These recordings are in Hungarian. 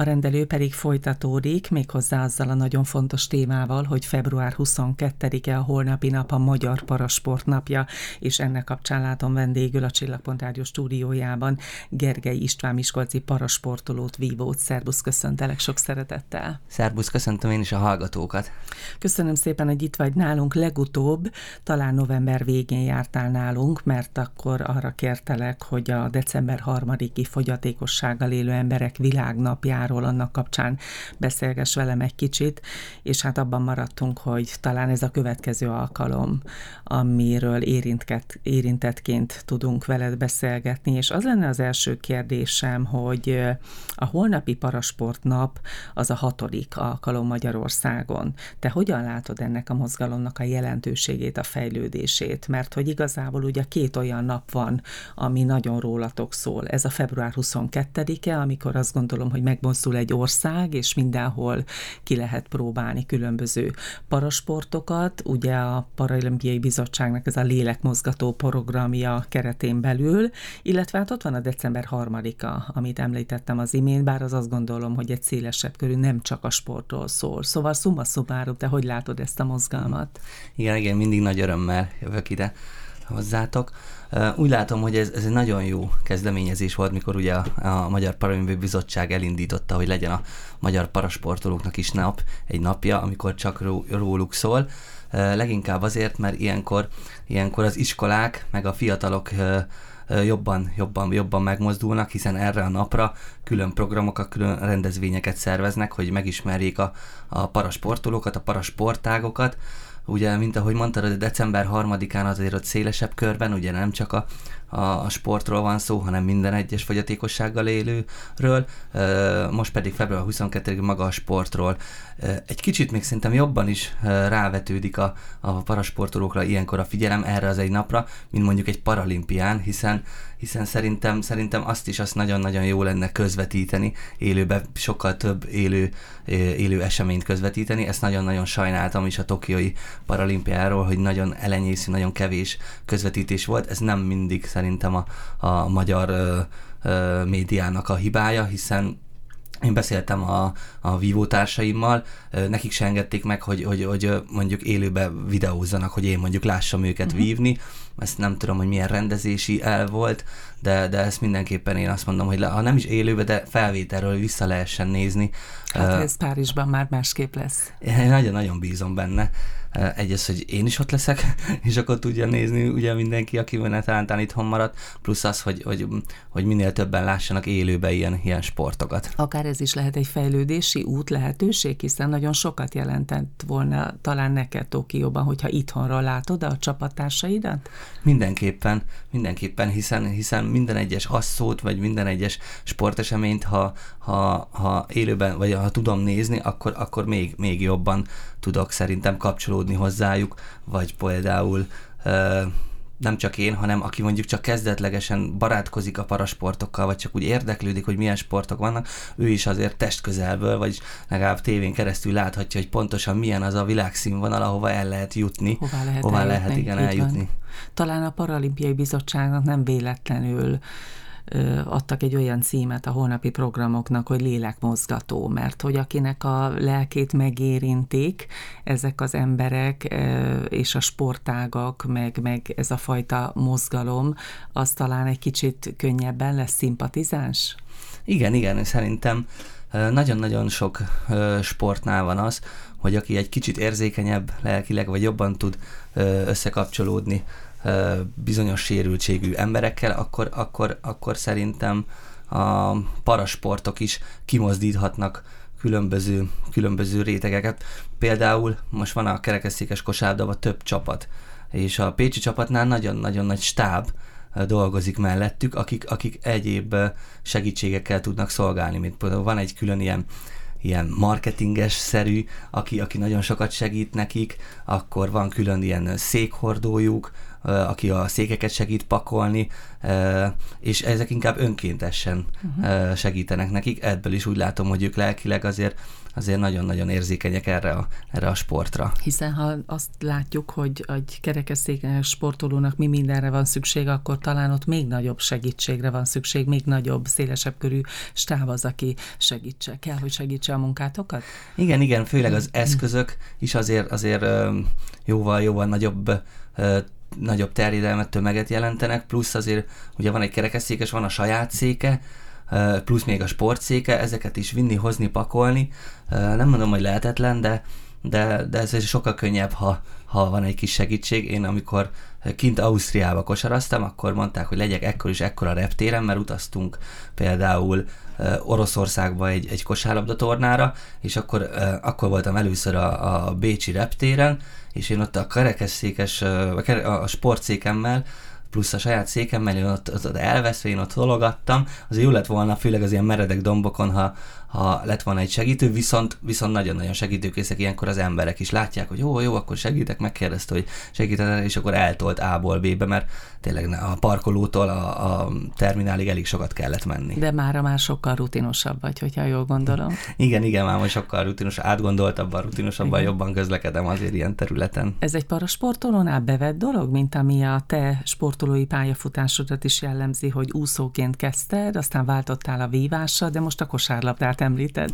A rendelő pedig folytatódik, méghozzá azzal a nagyon fontos témával, hogy február 22-e a holnapi nap a Magyar Parasport napja, és ennek kapcsán látom vendégül a Csillagpont Rádió stúdiójában Gergely István Miskolci parasportolót, vívót. Szerbusz, köszöntelek sok szeretettel. Szerbusz, köszöntöm én is a hallgatókat. Köszönöm szépen, hogy itt vagy nálunk. Legutóbb, talán november végén jártál nálunk, mert akkor arra kértelek, hogy a december harmadiki fogyatékossággal élő emberek világnapjáról annak kapcsán beszélges velem egy kicsit, és hát abban maradtunk, hogy talán ez a következő alkalom, amiről érintettként tudunk veled beszélgetni, és az lenne az első kérdésem, hogy a holnapi parasport nap az a hatodik alkalom Magyarországon. Te hogyan látod ennek a mozgalomnak a jelentőségét, a fejlődését? Mert hogy igazából ugye két olyan nap van, ami nagyon rólatok szól. Ez a február 22-e, amikor azt gondolom, hogy megmozdul egy ország, és mindenhol ki lehet próbálni különböző parasportokat. Ugye a Paralimpiai Bizottságnak ez a lélekmozgató programja keretén belül, illetve hát ott van a december 3-a, amit említettem az imént, bár az azt gondolom, hogy egy szélesebb körű nem csak a sportról szól. Szóval szumma szobáról, te hogy látod ezt a mozgalmat? Igen, igen, mindig nagy örömmel jövök ide hozzátok. Úgy látom, hogy ez, ez egy nagyon jó kezdeményezés volt, mikor ugye a, a Magyar Paralimpiai Bizottság elindította, hogy legyen a magyar parasportolóknak is nap, egy napja, amikor csak róluk szól. Leginkább azért, mert ilyenkor, ilyenkor az iskolák, meg a fiatalok jobban, jobban, jobban megmozdulnak, hiszen erre a napra külön programokat, külön rendezvényeket szerveznek, hogy megismerjék a, a parasportolókat, a parasportágokat, ugye, mint ahogy mondtad, december 3-án azért ott szélesebb körben, ugye nem csak a, a, a sportról van szó, hanem minden egyes fogyatékossággal élőről, most pedig február 22 maga a sportról. Egy kicsit még szerintem jobban is rávetődik a, a parasportolókra ilyenkor a figyelem erre az egy napra, mint mondjuk egy paralimpián, hiszen hiszen szerintem, szerintem azt is azt nagyon-nagyon jó lenne közvetíteni, élőbe sokkal több élő, élő eseményt közvetíteni. Ezt nagyon-nagyon sajnáltam is a Tokiói paralimpiáról, hogy nagyon elenyésző, nagyon kevés közvetítés volt. Ez nem mindig szerintem a, a magyar ö, ö, médiának a hibája, hiszen én beszéltem a, a vívó társaimmal, nekik se engedték meg, hogy, hogy, hogy mondjuk élőbe videózzanak, hogy én mondjuk lássam őket uh-huh. vívni. Ezt nem tudom, hogy milyen rendezési el volt, de, de ezt mindenképpen én azt mondom, hogy le, ha nem is élőbe, de felvételről vissza lehessen nézni. Hát ez Párizsban már másképp lesz. Én nagyon-nagyon bízom benne egyes, hogy én is ott leszek, és akkor tudja nézni ugye mindenki, aki talán itthon maradt, plusz az, hogy, hogy, hogy minél többen lássanak élőbe ilyen, ilyen sportokat. Akár ez is lehet egy fejlődési út lehetőség, hiszen nagyon sokat jelentett volna talán neked Tokióban, hogyha itthonról látod a csapattársaidat? Mindenképpen, mindenképpen, hiszen, hiszen minden egyes asszót, vagy minden egyes sporteseményt, ha, ha, ha élőben, vagy ha tudom nézni, akkor, akkor még, még jobban tudok szerintem kapcsolódni hozzájuk, vagy például nem csak én, hanem aki mondjuk csak kezdetlegesen barátkozik a parasportokkal, vagy csak úgy érdeklődik, hogy milyen sportok vannak, ő is azért testközelből, vagy legalább tévén keresztül láthatja, hogy pontosan milyen az a világszínvonal, ahova el lehet jutni. Hová lehet, hová eljutni, lehet igen eljutni. Van. Talán a Paralimpiai Bizottságnak nem véletlenül adtak egy olyan címet a holnapi programoknak, hogy lélekmozgató, mert hogy akinek a lelkét megérintik ezek az emberek és a sportágak, meg, meg ez a fajta mozgalom, az talán egy kicsit könnyebben lesz szimpatizáns? Igen, igen, szerintem nagyon-nagyon sok sportnál van az, hogy aki egy kicsit érzékenyebb lelkileg, vagy jobban tud összekapcsolódni bizonyos sérültségű emberekkel, akkor, akkor, akkor szerintem a parasportok is kimozdíthatnak különböző, különböző rétegeket. Például most van a kerekesszékes kosárlabda több csapat, és a Pécsi csapatnál nagyon-nagyon nagy stáb dolgozik mellettük, akik, akik egyéb segítségekkel tudnak szolgálni, mint például van egy külön ilyen ilyen marketinges szerű, aki, aki nagyon sokat segít nekik, akkor van külön ilyen székhordójuk, aki a székeket segít pakolni, és ezek inkább önkéntesen uh-huh. segítenek nekik. Ebből is úgy látom, hogy ők lelkileg azért azért nagyon-nagyon érzékenyek erre a, erre a sportra. Hiszen ha azt látjuk, hogy egy kerekesszékes sportolónak mi mindenre van szükség, akkor talán ott még nagyobb segítségre van szükség, még nagyobb, szélesebb körű stáb az, aki segítse. Kell, hogy segítse a munkátokat? Igen, igen, főleg az eszközök is azért, azért jóval, jóval nagyobb nagyobb terjedelmet, tömeget jelentenek, plusz azért ugye van egy kerekesszékes, van a saját széke, plusz még a sportszéke, ezeket is vinni, hozni, pakolni. Nem mondom, hogy lehetetlen, de, de, de ez sokkal könnyebb, ha, ha van egy kis segítség. Én amikor kint Ausztriába kosaraztam, akkor mondták, hogy legyek ekkor is ekkora reptéren, mert utaztunk például Oroszországba egy, egy kosárlabda tornára, és akkor, akkor voltam először a, a Bécsi reptéren, és én ott a kerekesszékes, a sportszékemmel plusz a saját székemmel, én ott, ott, ott elveszve, én ott hologattam, azért jó lett volna, főleg az ilyen meredek dombokon, ha, ha lett volna egy segítő, viszont, viszont nagyon-nagyon segítőkészek ilyenkor az emberek is látják, hogy jó, jó, akkor segítek, megkérdezte, hogy segítek, és akkor eltolt A-ból B-be, mert tényleg a parkolótól a, a terminálig elég sokat kellett menni. De mára már sokkal rutinosabb vagy, hogyha jól gondolom. igen, igen, már most sokkal rutinos, átgondoltabban, rutinosabban, igen. jobban közlekedem azért ilyen területen. Ez egy parasportolónál bevett dolog, mint ami a te sportolói pályafutásodat is jellemzi, hogy úszóként kezdted, aztán váltottál a vívással, de most a kosárlabdát említed.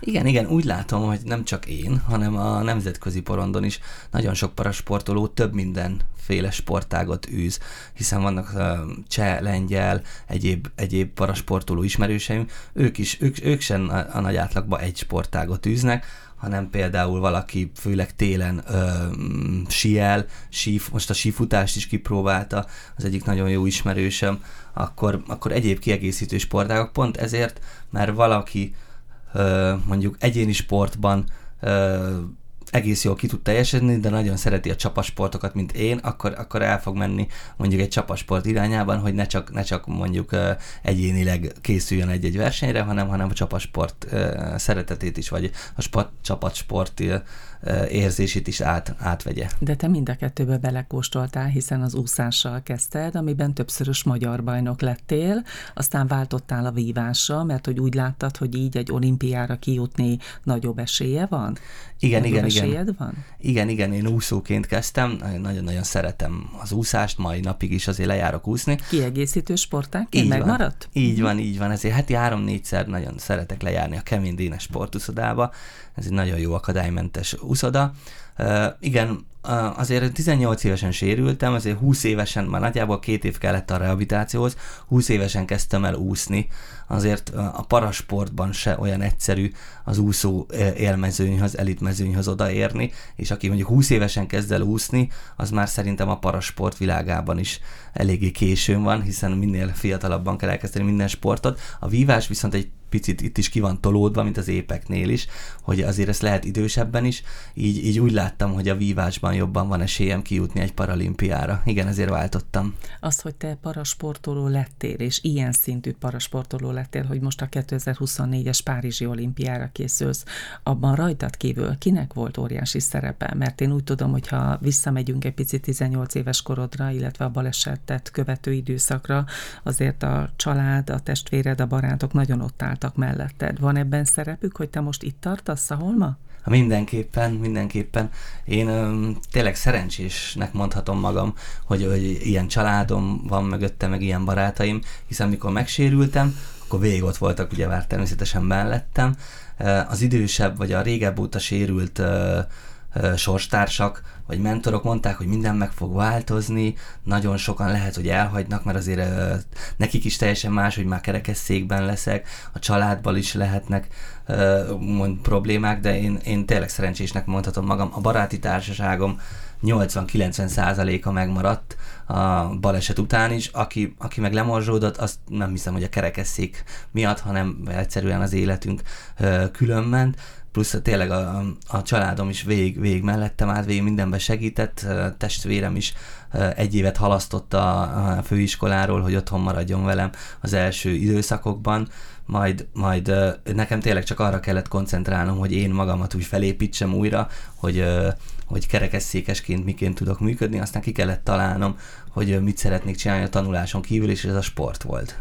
Igen, igen, úgy látom, hogy nem csak én, hanem a nemzetközi porondon is nagyon sok parasportoló több mindenféle sportágot űz, hiszen vannak uh, cseh, lengyel, egyéb, egyéb parasportoló ismerőseim, ők is, ők, ők sem a, a nagy átlagban egy sportágot űznek, hanem például valaki főleg télen ö, siel, síf, most a sífutást is kipróbálta, az egyik nagyon jó ismerősöm, akkor, akkor egyéb kiegészítő sportágok pont ezért, mert valaki ö, mondjuk egyéni sportban ö, egész jól ki tud teljesedni, de nagyon szereti a csapasportokat, mint én, akkor, akkor el fog menni mondjuk egy csapasport irányában, hogy ne csak, ne csak mondjuk egyénileg készüljön egy-egy versenyre, hanem, hanem a csapasport szeretetét is, vagy a sport, csapatsport érzését is át, átvegye. De te mind a kettőbe belekóstoltál, hiszen az úszással kezdted, amiben többszörös magyar bajnok lettél, aztán váltottál a vívással, mert hogy úgy láttad, hogy így egy olimpiára kijutni nagyobb esélye van? Igen, nagyobb igen, esélyed van? Igen, igen, én úszóként kezdtem, nagyon-nagyon szeretem az úszást, mai napig is azért lejárok úszni. Kiegészítő sportákként megmaradt? Van. Így van, így van, ezért heti három-négyszer nagyon szeretek lejárni a Kemény Dénes sportuszodába, ez egy nagyon jó akadálymentes úszoda. Uh, igen, azért 18 évesen sérültem, azért 20 évesen, már nagyjából két év kellett a rehabilitációhoz, 20 évesen kezdtem el úszni, azért a parasportban se olyan egyszerű az úszó élmezőnyhöz, elitmezőnyhöz odaérni, és aki mondjuk 20 évesen kezd el úszni, az már szerintem a parasport világában is eléggé későn van, hiszen minél fiatalabban kell elkezdeni minden sportot. A vívás viszont egy picit itt is ki van tolódva, mint az épeknél is, hogy azért ezt lehet idősebben is, így, így úgy láttam, hogy a vívásban jobban van esélyem kijutni egy paralimpiára. Igen, ezért váltottam. Az, hogy te parasportoló lettél, és ilyen szintű parasportoló lettél, hogy most a 2024-es Párizsi olimpiára készülsz, abban rajtad kívül kinek volt óriási szerepe? Mert én úgy tudom, hogy ha visszamegyünk egy picit 18 éves korodra, illetve a balesetet követő időszakra, azért a család, a testvéred, a barátok nagyon ott álltak melletted. Van ebben szerepük, hogy te most itt tartasz, ahol ma? Mindenképpen, mindenképpen. Én öm, tényleg szerencsésnek mondhatom magam, hogy, hogy ilyen családom van mögötte, meg ilyen barátaim, hiszen mikor megsérültem, akkor végig ott voltak, ugye már természetesen mellettem. Az idősebb, vagy a régebb óta sérült sorstársak, vagy mentorok mondták, hogy minden meg fog változni, nagyon sokan lehet, hogy elhagynak, mert azért nekik is teljesen más, hogy már kerekesszékben leszek, a családban is lehetnek mond, problémák, de én, én tényleg szerencsésnek mondhatom magam. A baráti társaságom 80-90 százaléka megmaradt a baleset után is, aki, aki meg lemorzsódott, azt nem hiszem, hogy a kerekesszék miatt, hanem egyszerűen az életünk különment plusz tényleg a, a családom is végig, végig mellettem át, végig mindenben segített, testvérem is egy évet halasztotta a főiskoláról, hogy otthon maradjon velem az első időszakokban, majd, majd nekem tényleg csak arra kellett koncentrálnom, hogy én magamat úgy felépítsem újra, hogy, hogy kerekesszékesként miként tudok működni, aztán ki kellett találnom, hogy mit szeretnék csinálni a tanuláson kívül, és ez a sport volt.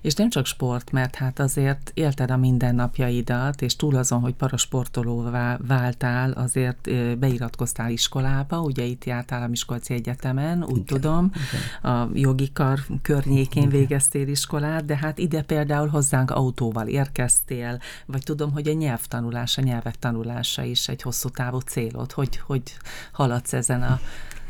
És nem csak sport, mert hát azért élted a mindennapjaidat, és túl azon, hogy parasportolóvá váltál, azért beiratkoztál iskolába, ugye itt jártál a Miskolci Egyetemen, úgy igen, tudom, igen. a jogi kar környékén igen. végeztél iskolát, de hát ide például hozzánk autóval érkeztél, vagy tudom, hogy a nyelvtanulás, a nyelvek tanulása is egy hosszú távú célod, hogy, hogy haladsz ezen a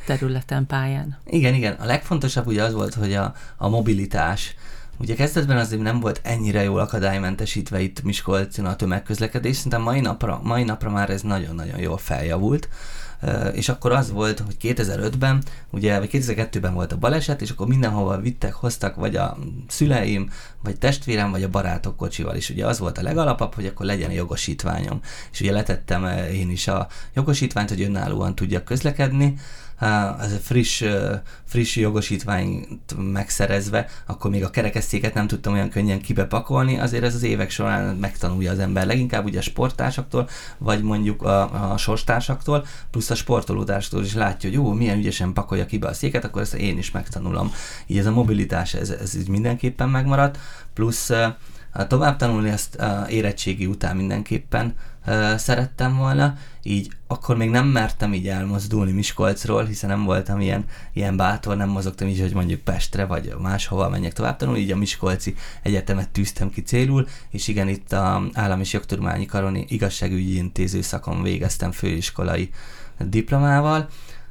területen, pályán. Igen, igen. A legfontosabb ugye az volt, hogy a, a mobilitás, Ugye kezdetben azért nem volt ennyire jól akadálymentesítve itt Miskolcon a tömegközlekedés, szerintem mai napra, mai napra már ez nagyon-nagyon jól feljavult, és akkor az volt, hogy 2005-ben, ugye, vagy 2002-ben volt a baleset, és akkor mindenhova vittek, hoztak, vagy a szüleim, vagy testvérem, vagy a barátok kocsival is. Ugye az volt a legalapabb, hogy akkor legyen a jogosítványom. És ugye letettem én is a jogosítványt, hogy önállóan tudjak közlekedni, ez a friss, friss jogosítványt megszerezve, akkor még a kerekesszéket nem tudtam olyan könnyen kibepakolni, azért ez az évek során megtanulja az ember leginkább ugye a sporttársaktól, vagy mondjuk a, a sorstársaktól, plusz a sportolótárstól is látja, hogy jó, milyen ügyesen pakolja ki be a széket, akkor ezt én is megtanulom. Így ez a mobilitás, ez, ez így mindenképpen megmaradt, plusz tovább tanulni ezt érettségi után mindenképpen szerettem volna, így akkor még nem mertem így elmozdulni Miskolcról, hiszen nem voltam ilyen, ilyen bátor, nem mozogtam így, hogy mondjuk Pestre vagy máshova menjek tovább tanulni, így a Miskolci Egyetemet tűztem ki célul, és igen, itt a Állam és Jogtudományi Karoni igazságügyi intéző szakon végeztem főiskolai diplomával,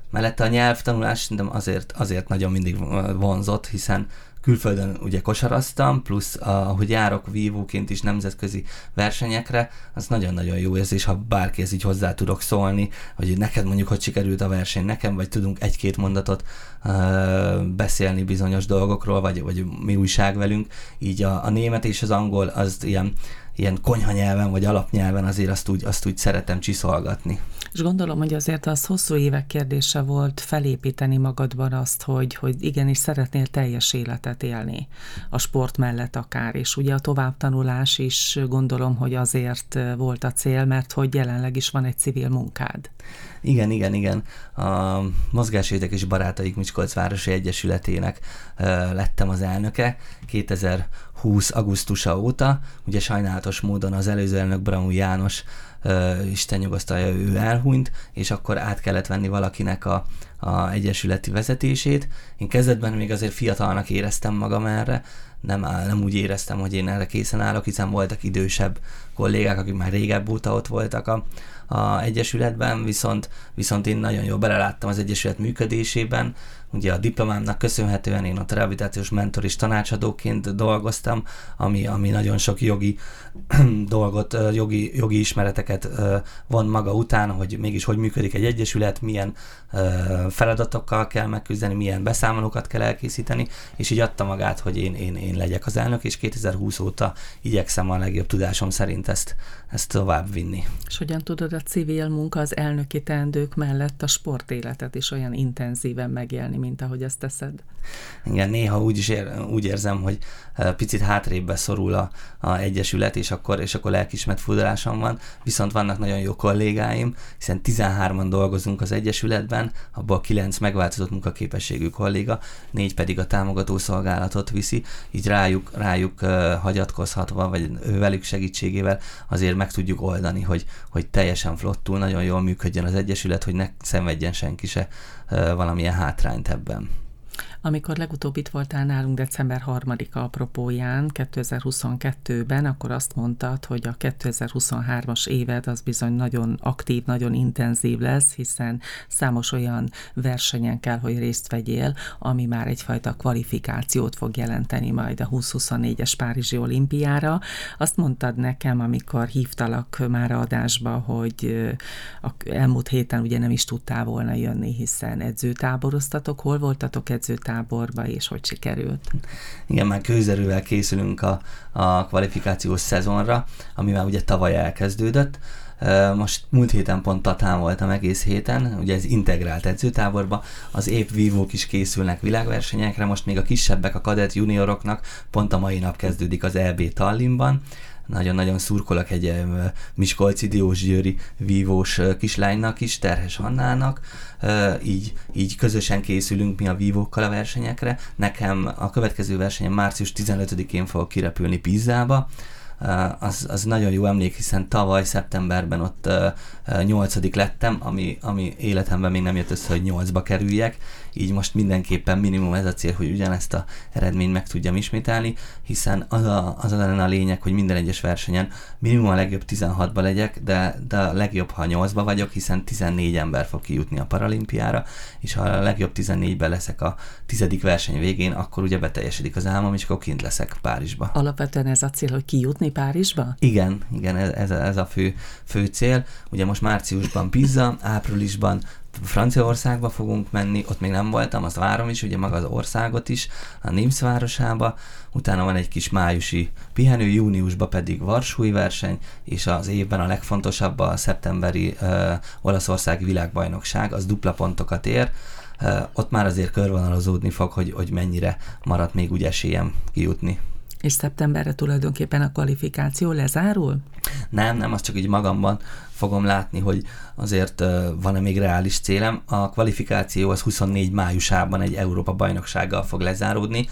mellette a nyelvtanulás szerintem azért, azért nagyon mindig vonzott, hiszen külföldön ugye kosaraztam, plusz a, hogy járok vívóként is nemzetközi versenyekre, az nagyon-nagyon jó érzés, ha bárkihez így hozzá tudok szólni, hogy neked mondjuk hogy sikerült a verseny nekem, vagy tudunk egy-két mondatot uh, beszélni bizonyos dolgokról, vagy, vagy mi újság velünk, így a, a német és az angol az ilyen ilyen konyhanyelven vagy alapnyelven azért azt úgy, azt úgy szeretem csiszolgatni. És gondolom, hogy azért az hosszú évek kérdése volt felépíteni magadban azt, hogy, hogy igenis szeretnél teljes életet élni a sport mellett akár, és ugye a továbbtanulás is gondolom, hogy azért volt a cél, mert hogy jelenleg is van egy civil munkád. Igen, igen, igen. A Mozgásvédek és Barátaik Miskolc Városi Egyesületének lettem az elnöke 2020. augusztusa óta. Ugye sajnálatos módon az előző elnök Braun János Isten nyugosztalja, ő elhunyt, és akkor át kellett venni valakinek a, a egyesületi vezetését. Én kezdetben még azért fiatalnak éreztem magam erre, nem, nem úgy éreztem, hogy én erre készen állok, hiszen voltak idősebb kollégák, akik már régebb óta ott voltak a, a Egyesületben, viszont, viszont én nagyon jól beleláttam az Egyesület működésében, Ugye a diplomámnak köszönhetően én a rehabilitációs mentor és tanácsadóként dolgoztam, ami, ami nagyon sok jogi dolgot, jogi, jogi ismereteket von maga után, hogy mégis hogy működik egy egyesület, milyen feladatokkal kell megküzdeni, milyen beszámolókat kell elkészíteni, és így adta magát, hogy én, én, én legyek az elnök, és 2020 óta igyekszem a legjobb tudásom szerint ezt, ezt tovább vinni. És hogyan tudod a civil munka az elnöki teendők mellett a sportéletet is olyan intenzíven megélni, mint ahogy ezt teszed. Igen, néha úgy is ér, úgy érzem, hogy picit hátrébb szorul a, a egyesület, és akkor, és akkor lelkismert fudalásom van, viszont vannak nagyon jó kollégáim, hiszen 13-an dolgozunk az egyesületben, abból 9 megváltozott munkaképességű kolléga, négy pedig a támogató szolgálatot viszi, így rájuk, rájuk uh, hagyatkozhatva, vagy velük segítségével azért meg tudjuk oldani, hogy, hogy teljesen flottul, nagyon jól működjön az egyesület, hogy ne szenvedjen senki se uh, valamilyen hátrányt ebben. Amikor legutóbb itt voltál nálunk december 3-a apropóján 2022-ben, akkor azt mondtad, hogy a 2023-as éved az bizony nagyon aktív, nagyon intenzív lesz, hiszen számos olyan versenyen kell, hogy részt vegyél, ami már egyfajta kvalifikációt fog jelenteni majd a 2024-es Párizsi olimpiára. Azt mondtad nekem, amikor hívtalak már adásba, hogy elmúlt héten ugye nem is tudtál volna jönni, hiszen edzőtáboroztatok. Hol voltatok edzőtáboroztatok? Edzőtáborba, és hogy sikerült? Igen, már kőzerűvel készülünk a, a kvalifikációs szezonra, ami már ugye tavaly elkezdődött. Most múlt héten pont Tatán voltam egész héten, ugye ez integrált edzőtáborba, az épp vívók is készülnek világversenyekre, most még a kisebbek, a kadett junioroknak pont a mai nap kezdődik az EB Tallinnban, nagyon-nagyon szurkolok egy Miskolci Diós Győri vívós kislánynak is, Terhes Hannának, így, így közösen készülünk mi a vívókkal a versenyekre. Nekem a következő versenyen március 15-én fogok kirepülni Pizzába, az, az nagyon jó emlék, hiszen tavaly szeptemberben ott nyolcadik lettem, ami, ami életemben még nem jött össze, hogy nyolcba kerüljek, így most mindenképpen minimum ez a cél, hogy ugyanezt a eredményt meg tudjam ismételni, hiszen az a, az lenne a lényeg, hogy minden egyes versenyen minimum a legjobb 16-ba legyek, de, de a legjobb, ha 8-ba vagyok, hiszen 14 ember fog kijutni a paralimpiára, és ha a legjobb 14-ben leszek a tizedik verseny végén, akkor ugye beteljesedik az álmom, és akkor kint leszek Párizsba. Alapvetően ez a cél, hogy kijutni Párizsba? Igen, igen, ez, ez, a, fő, fő cél. Ugye most márciusban Pizza, áprilisban Franciaországba fogunk menni, ott még nem voltam, azt várom is, ugye maga az országot is, a Nims városába, utána van egy kis májusi pihenő, júniusban pedig Varsói verseny, és az évben a legfontosabb a szeptemberi uh, olaszországi világbajnokság, az dupla pontokat ér, uh, ott már azért körvonalazódni fog, hogy, hogy mennyire maradt még úgy esélyem kijutni. És szeptemberre tulajdonképpen a kvalifikáció lezárul? Nem, nem, az csak így magamban fogom látni, hogy azért van-e még reális célem. A kvalifikáció az 24 májusában egy Európa bajnoksággal fog lezáródni,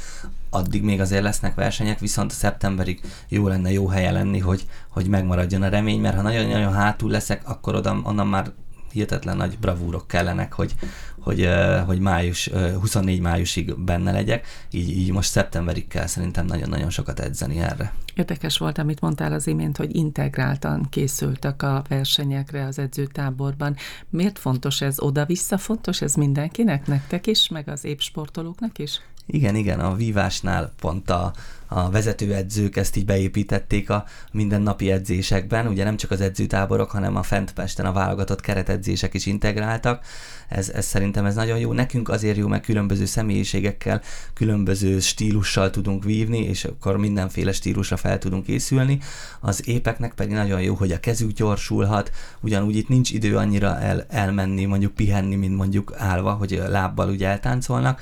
addig még azért lesznek versenyek, viszont szeptemberig jó lenne jó helye lenni, hogy, hogy megmaradjon a remény, mert ha nagyon-nagyon hátul leszek, akkor oda, onnan már hihetetlen nagy bravúrok kellenek, hogy, hogy, hogy május, 24 májusig benne legyek, így, így most szeptemberig kell szerintem nagyon-nagyon sokat edzeni erre. Érdekes volt, amit mondtál az imént, hogy integráltan készültek a versenyekre az edzőtáborban. Miért fontos ez? Oda-vissza fontos ez mindenkinek, nektek is, meg az épp sportolóknak is? Igen, igen, a vívásnál pont a, a vezetőedzők ezt így beépítették a mindennapi edzésekben, ugye nem csak az edzőtáborok, hanem a Fentpesten a válogatott keretedzések is integráltak, ez, ez szerintem ez nagyon jó. Nekünk azért jó, mert különböző személyiségekkel, különböző stílussal tudunk vívni, és akkor mindenféle stílusra fel tudunk készülni. Az épeknek pedig nagyon jó, hogy a kezük gyorsulhat, ugyanúgy itt nincs idő annyira el, elmenni, mondjuk pihenni, mint mondjuk állva, hogy lábbal ugye eltáncolnak,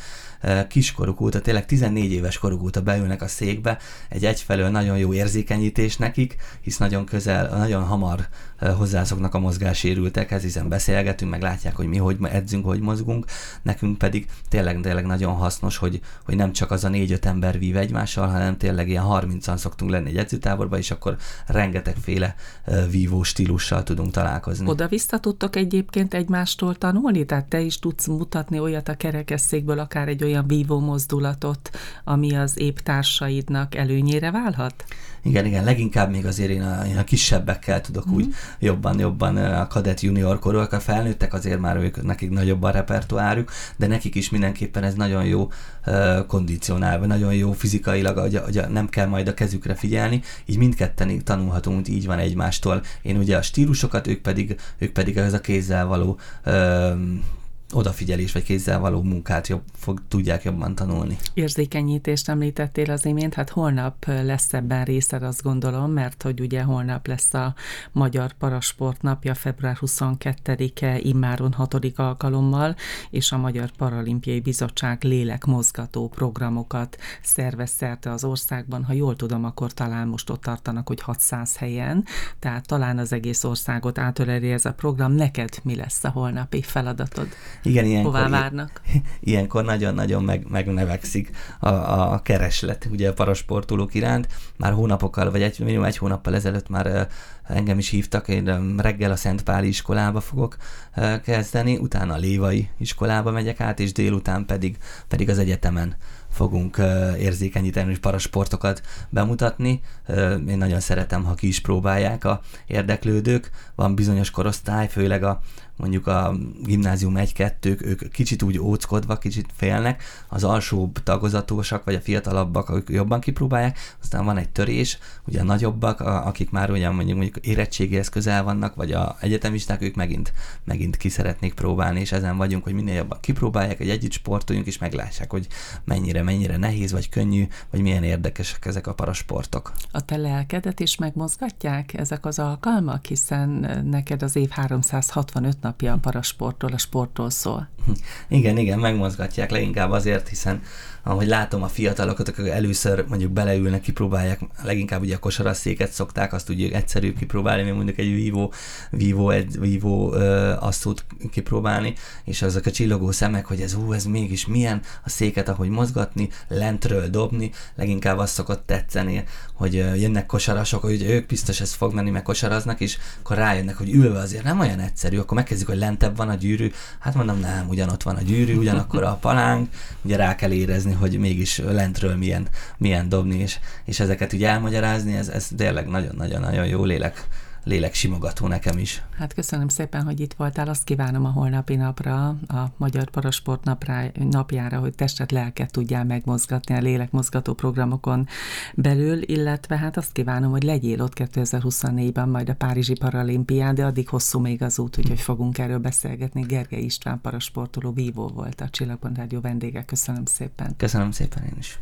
kiskoruk óta, tényleg 14 éves koruk óta beülnek a székbe, egy egyfelől nagyon jó érzékenyítés nekik, hisz nagyon közel, nagyon hamar hozzászoknak a mozgássérültekhez, hiszen beszélgetünk, meg látják, hogy mi hogy edzünk, hogy mozgunk, nekünk pedig tényleg, tényleg nagyon hasznos, hogy, hogy nem csak az a négy-öt ember vív egymással, hanem tényleg ilyen 30-an szoktunk lenni egy edzőtáborban, és akkor rengetegféle vívó stílussal tudunk találkozni. Oda-vissza tudtok egyébként egymástól tanulni? Tehát te is tudsz mutatni olyat a kerekesszékből, akár egy olyan vívó mozdulatot, ami az épp társaidnak előnyére válhat? Igen, igen, leginkább még azért én a, én a kisebbekkel tudok mm. úgy jobban, jobban a kadett junior korúak, a felnőttek azért már ők, nekik nagyobb a repertoárjuk, de nekik is mindenképpen ez nagyon jó uh, kondicionálva, nagyon jó fizikailag, hogy, hogy nem kell majd a kezükre figyelni, így mindketten tanulhatunk, így van egymástól. Én ugye a stílusokat, ők pedig, ők pedig ez a kézzel való uh, odafigyelés vagy kézzel való munkát jobb, fog, tudják jobban tanulni. Érzékenyítést említettél az imént, hát holnap lesz ebben részed, azt gondolom, mert hogy ugye holnap lesz a Magyar Parasport napja, február 22-e, immáron 6. alkalommal, és a Magyar Paralimpiai Bizottság lélekmozgató programokat szervez szerte az országban. Ha jól tudom, akkor talán most ott tartanak, hogy 600 helyen, tehát talán az egész országot átöleli ez a program. Neked mi lesz a holnapi feladatod? Igen, ilyenkor, Hová várnak? Ilyenkor nagyon-nagyon meg, megnevekszik a, a kereslet ugye a parasportolók iránt. Már hónapokkal, vagy egy, minimum egy hónappal ezelőtt már engem is hívtak, én reggel a Szentpáli iskolába fogok kezdeni, utána a Lévai iskolába megyek át, és délután pedig, pedig az egyetemen fogunk érzékenyíteni és parasportokat bemutatni. Én nagyon szeretem, ha ki is próbálják a érdeklődők. Van bizonyos korosztály, főleg a mondjuk a gimnázium 1-2, ők kicsit úgy óckodva, kicsit félnek, az alsóbb tagozatosak, vagy a fiatalabbak, ők jobban kipróbálják, aztán van egy törés, ugye a nagyobbak, akik már olyan mondjuk, mondjuk érettségéhez közel vannak, vagy a egyetemisták, ők megint, megint ki szeretnék próbálni, és ezen vagyunk, hogy minél jobban kipróbálják, egy együtt sportoljunk, és meglássák, hogy mennyire, mennyire nehéz, vagy könnyű, vagy milyen érdekesek ezek a parasportok. A te lelkedet is megmozgatják ezek az alkalmak, hiszen neked az év 365 napja a parasportról, a sportról szól. Igen, igen, megmozgatják leginkább azért, hiszen ahogy látom a fiatalokat, akik először mondjuk beleülnek, kipróbálják, leginkább ugye a kosaraszéket szokták, azt ugye egyszerűbb kipróbálni, mint mondjuk egy Vivo, Vivo, egy Vivo asszót kipróbálni, és azok a csillogó szemek, hogy ez ú, ez mégis milyen a széket, ahogy mozgatni, lentről dobni, leginkább azt szokott tetszeni, hogy jönnek kosarasok, hogy ők biztos ez fog menni, meg kosaraznak, és akkor rájönnek, hogy ülve azért nem olyan egyszerű, akkor megkezdjük, hogy lentebb van a gyűrű, hát mondom, nem, ugyanott van a gyűrű, ugyanakkor a palánk, ugye rá kell érezni, hogy mégis lentről milyen, milyen dobni, és, és ezeket ugye elmagyarázni, ez, ez tényleg nagyon-nagyon-nagyon jó lélek lélek simogató nekem is. Hát köszönöm szépen, hogy itt voltál. Azt kívánom a holnapi napra, a Magyar Parasport napra, napjára, hogy testet, lelket tudjál megmozgatni a lélekmozgató programokon belül, illetve hát azt kívánom, hogy legyél ott 2024-ben majd a Párizsi Paralimpián, de addig hosszú még az út, úgyhogy fogunk erről beszélgetni. Gergely István parasportoló vívó volt a Csillagpont Rádió vendége. Köszönöm szépen. Köszönöm szépen én is.